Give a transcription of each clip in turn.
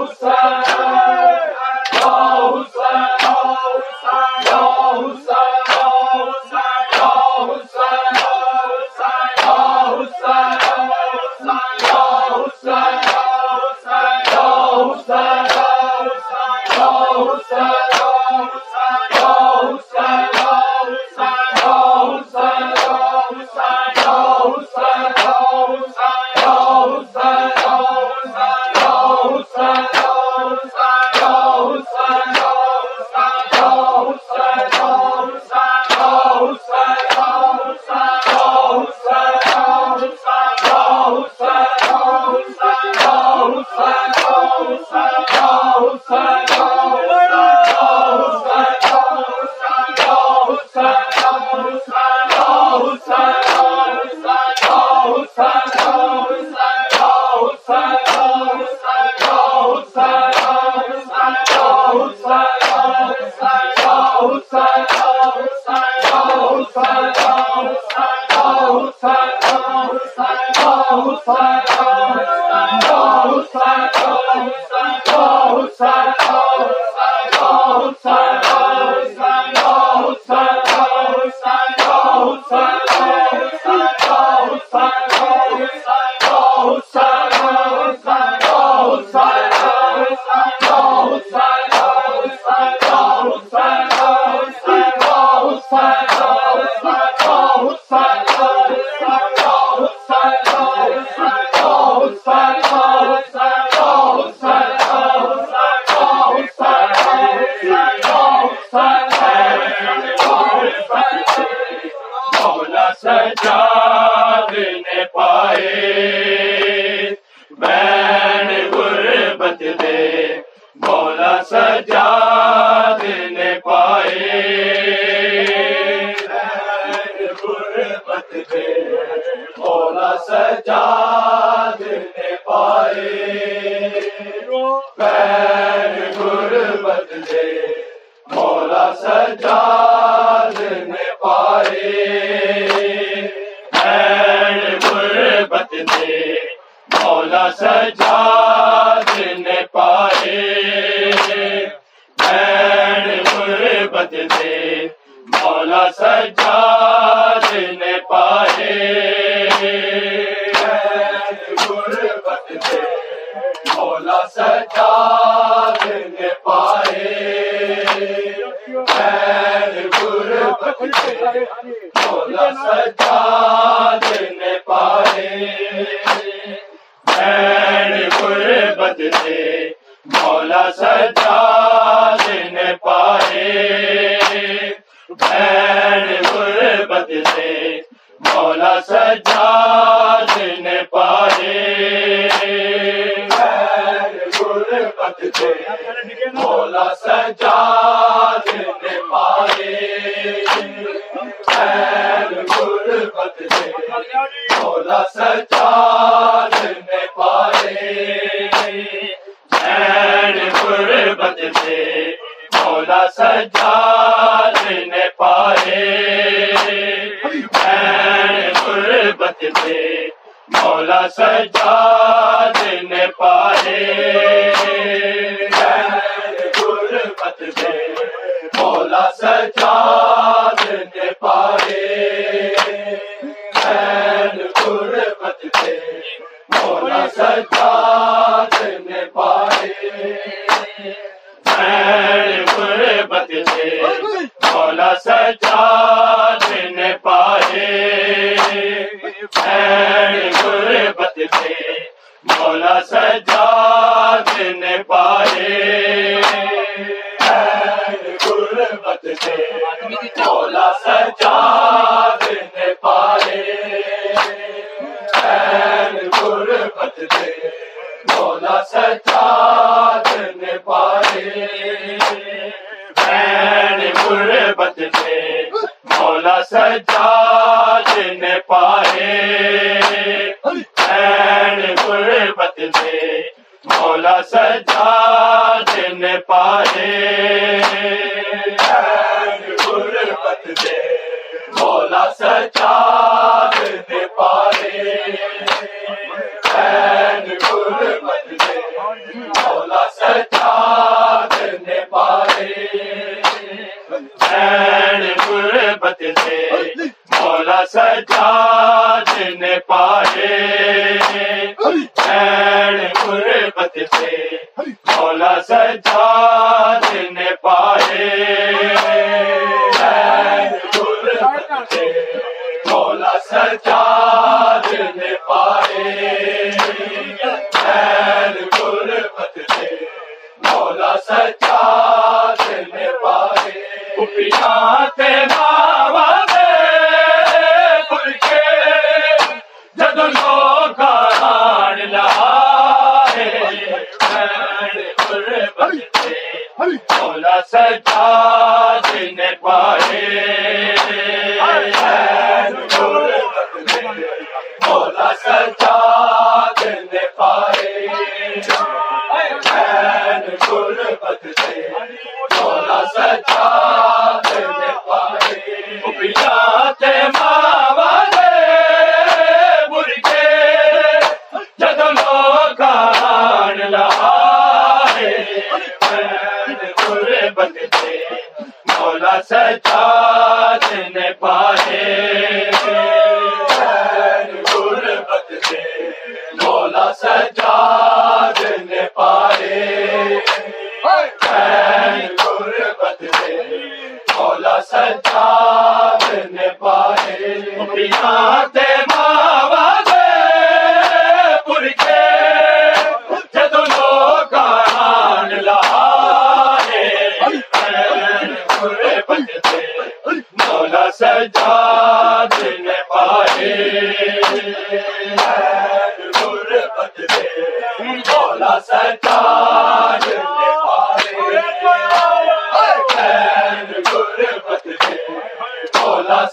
حسین تھے مولا سجا۔ سجاد نے پائے غربت سے مولا سجاد نے پائے غربت سے مولا سجاد نے پائے غربت سے خدا سجاد نے پائے۔ غربت سے مولا سجاد نے پائے۔ پائے قربت سے مولا مولا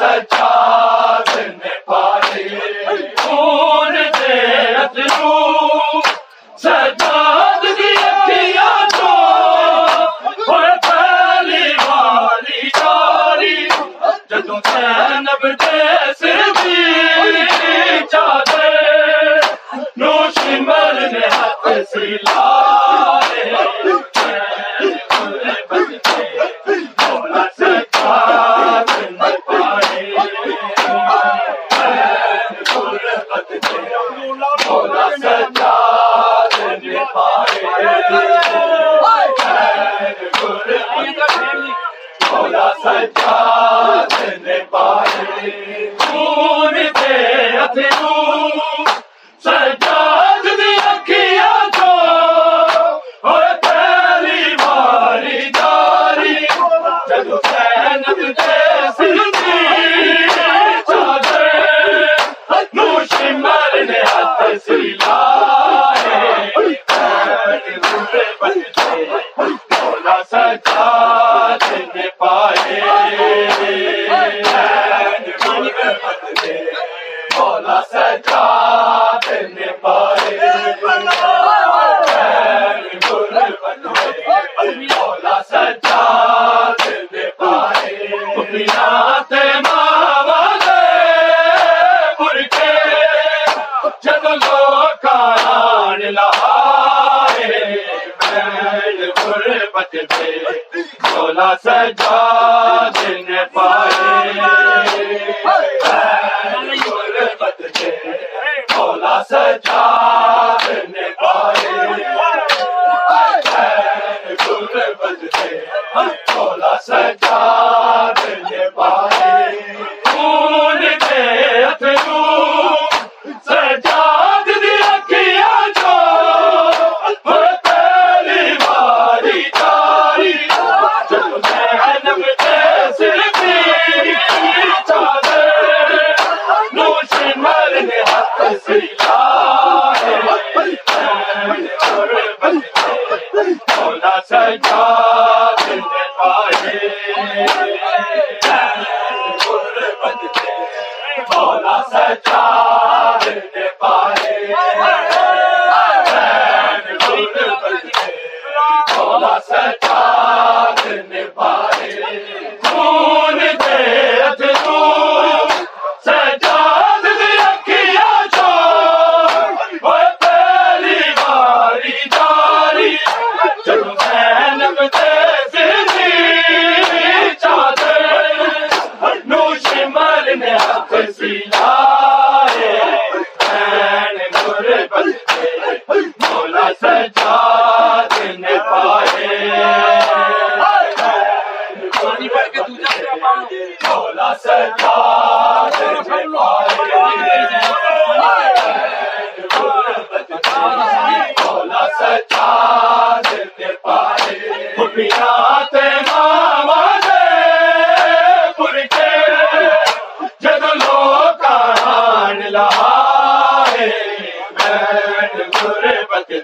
مولا سجاد نے پائے خون دے اترو سجاد کے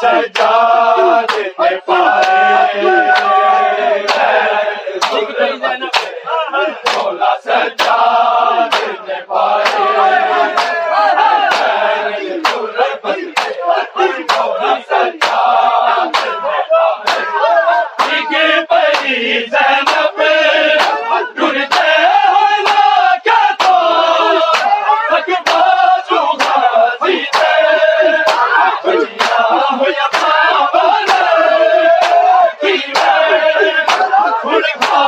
سجاد ہے Holy Holy